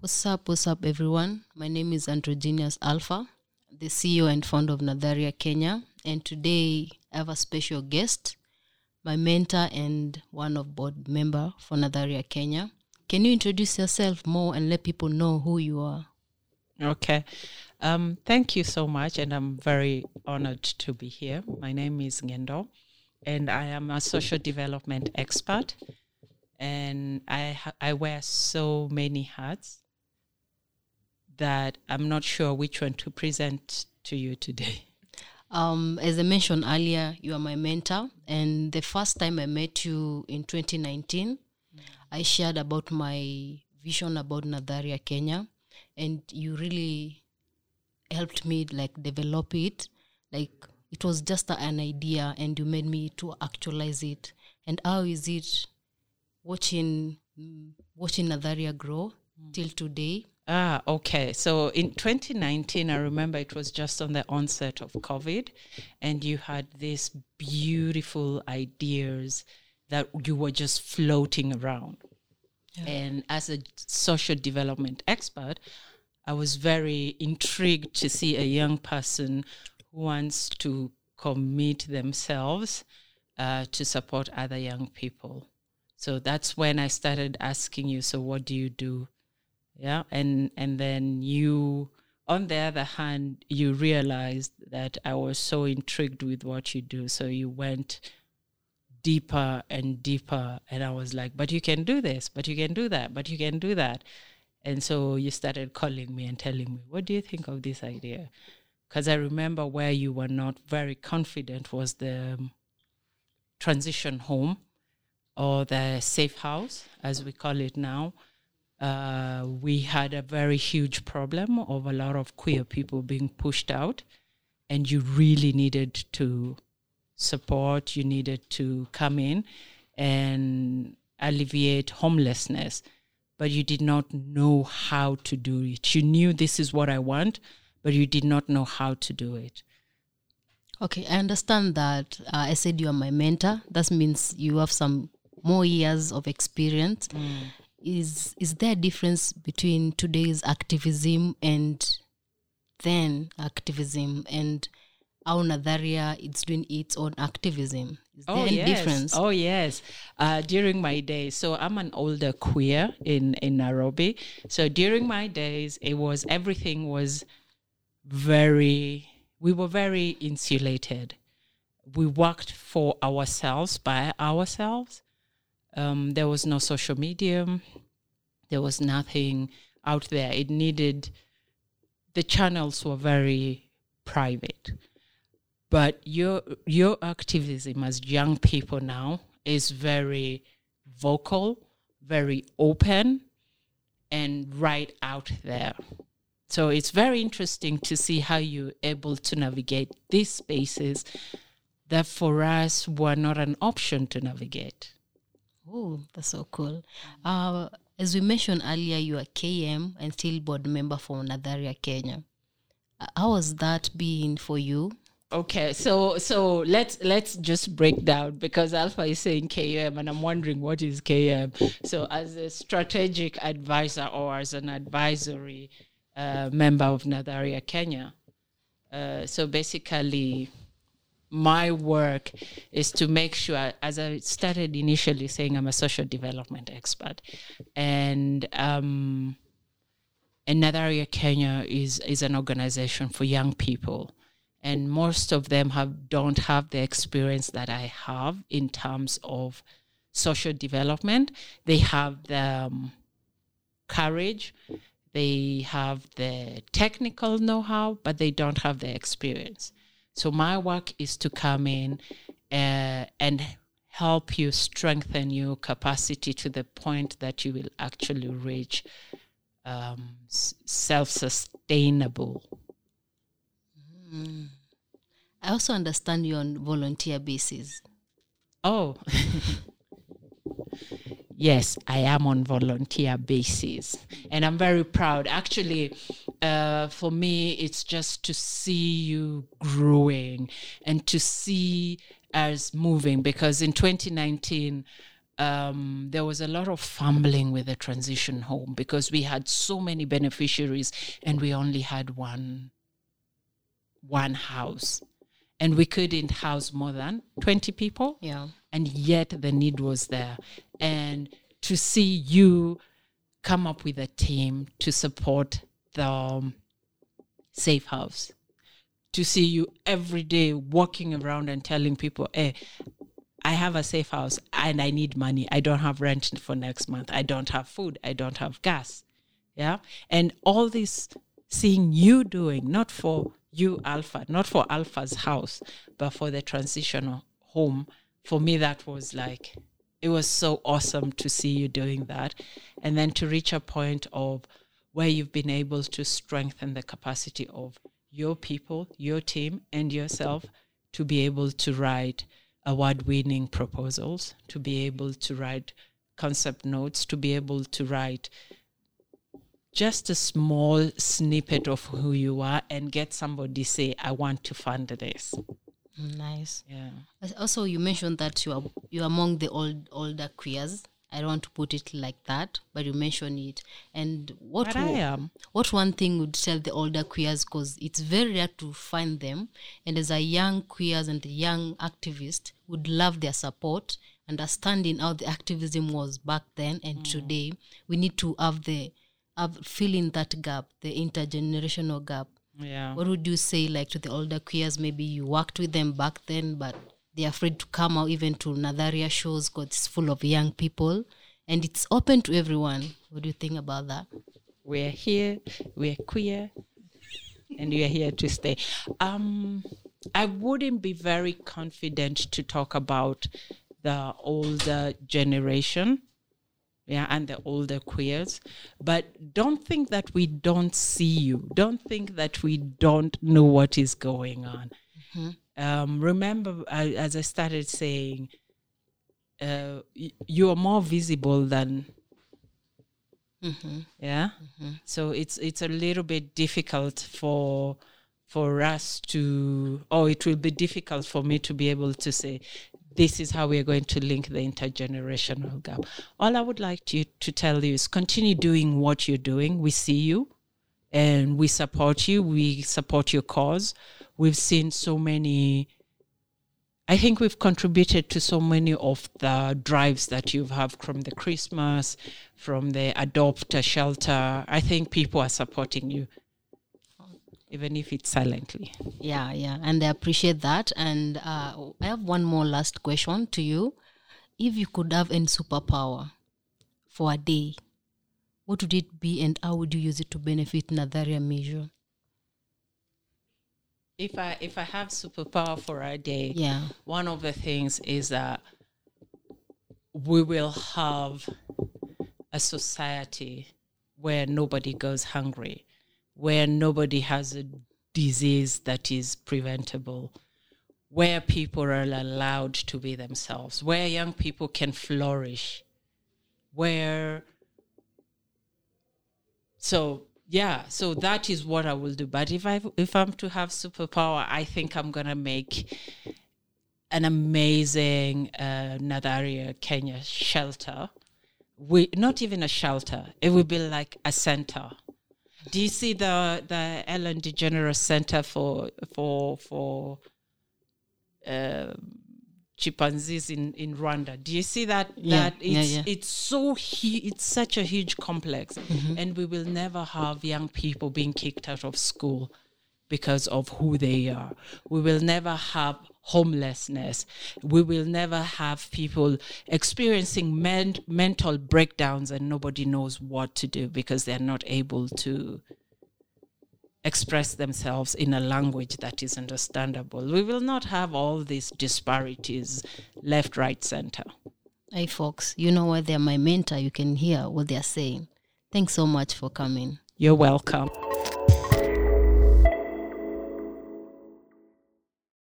What's up, what's up, everyone? My name is Androgenius Alpha, the CEO and founder of Nadharia Kenya. And today I have a special guest, my mentor and one of board member for Nadharia Kenya. Can you introduce yourself more and let people know who you are? Okay. Um, thank you so much, and I'm very honored to be here. My name is Ngendo, and I am a social development expert. And I ha- I wear so many hats that I'm not sure which one to present to you today. Um, as I mentioned earlier, you are my mentor, and the first time I met you in 2019, I shared about my vision about Nadharia Kenya, and you really helped me like develop it. Like it was just an idea, and you made me to actualize it. And how is it watching mm, watching Nadharia grow till today? Ah, okay. So in 2019, I remember it was just on the onset of COVID, and you had these beautiful ideas that you were just floating around. And as a social development expert, I was very intrigued to see a young person who wants to commit themselves uh, to support other young people. So that's when I started asking you, so what do you do? Yeah and and then you on the other hand you realized that i was so intrigued with what you do so you went deeper and deeper and i was like but you can do this but you can do that but you can do that. And so you started calling me and telling me what do you think of this idea? Because i remember where you were not very confident was the um, transition home or the safe house as we call it now uh, we had a very huge problem of a lot of queer people being pushed out, and you really needed to support, you needed to come in and alleviate homelessness, but you did not know how to do it. You knew this is what I want, but you did not know how to do it. Okay, I understand that. Uh, I said you are my mentor. That means you have some more years of experience. Is is there a difference between today's activism and then activism and how Nadharia is doing its own activism? Is there any yes. difference? Oh yes. Uh, during my days, so I'm an older queer in in Nairobi. So during my days, it was everything was very. We were very insulated. We worked for ourselves by ourselves. Um, there was no social media. There was nothing out there. It needed. The channels were very private but your your activism as young people now is very vocal very open and right out there so it's very interesting to see how you're able to navigate these spaces that for us were not an option to navigate Oh, that's so cool. Uh, as we mentioned earlier, you are KM and still board member for Nadharia Kenya. Uh, How has that been for you? Okay, so so let's let's just break down because Alpha is saying KM and I'm wondering what is KM. So as a strategic advisor or as an advisory uh, member of Nadharia Kenya, uh, so basically my work is to make sure as i started initially saying i'm a social development expert and um, and Nadharia Kenya is is an organization for young people, and most of them have don't have the experience that I have in terms of social development. They have the um, courage, they have the technical know-how, but they don't have the experience. So my work is to come in uh, and help you strengthen your capacity to the point that you will actually reach um, self-sustainable. I also understand you on volunteer basis. Oh, yes, I am on volunteer basis, and I'm very proud. Actually, uh, for me, it's just to see you growing and to see us moving. Because in 2019, um, there was a lot of fumbling with the transition home because we had so many beneficiaries and we only had one one house and we couldn't house more than 20 people Yeah. and yet the need was there and to see you come up with a team to support the um, safe house to see you every day walking around and telling people hey i have a safe house and i need money. I don't have rent for next month. I don't have food. I don't have gas. Yeah? And all this seeing you doing not for you alpha not for alpha's house but for the transitional home for me that was like it was so awesome to see you doing that. And then to reach a point of where you've been able to strengthen the capacity of your people your team and yourself to be able to write award winning proposals to be able to write concept notes to be able to write just a small snippet of who you are and get somebody say i want to fund this Nice. yeah Also, you mentioned that you are you are among the old older queers. I don't want to put it like that, but you mentioned it. And what am. what one thing would tell the older queers because it's very rare to find them and as a young queers and a young activist would love their support understanding how the activism was back then and mm. today we need to have the have fill in that gap the intergenerational gap. Yeah. What would you say like to the older queers? Maybe you worked with them back then but they're afraid to come out even to Nadharia shows because it's full of young people. And it's open to everyone. What do you think about that? We're here we're queer and we're here to stay. Um i wouldn't be very confident to talk about the older generation yeah and the older queers. But don't think that we don't see you. Don't think that we don't know what is going on um, remember as i started saying uh, y- you are more visible than yeah? So it's it's a little bit difficult for for us to or it will be difficult for me to be able to say this is how we are going to link the intergenerational gap. All i would like to to tell you is continue doing what you're doing. We see you and we support you. We support your cause we've seen so many I think we've contributed to so many of the drives that you have from the Christmas, from the adopt a shelter. I think people are supporting you, even if it's silently. Yeah, yeah, and I appreciate that. And uh, I have one more last question to you. If you could have any superpower for a day, what would it be, and how would you use it to benefit Nadharia Measure? If I if I have superpower for a day, Yeah, one of the things is that we will have a society where nobody goes hungry, where nobody has a disease that is preventable, where people are allowed to be themselves, where young people can flourish, where so yeah so that is what i will do but if i if i'm to have superpower i think i'm gonna make an amazing uh, Nadharia Kenya shelter. We not even a shelter. It would be like a center. Do you see the the Ellen DeGeneres Center for for for uh, chimpanzees in in Rwanda? Do you see that? Yeah, that it's yeah. it's so hu- it's such a huge complex, mm-hmm. and we will never have young people being kicked out of school because of who they are. We will never have homelessness. We will never have people experiencing men- mental breakdowns and nobody knows what to do because they're not able to express themselves in a language that is understandable. We will not have all these disparities left, right, center. hey folks, you know what? They're my mentor. You can hear what they're saying. Thanks so much for coming. You're welcome.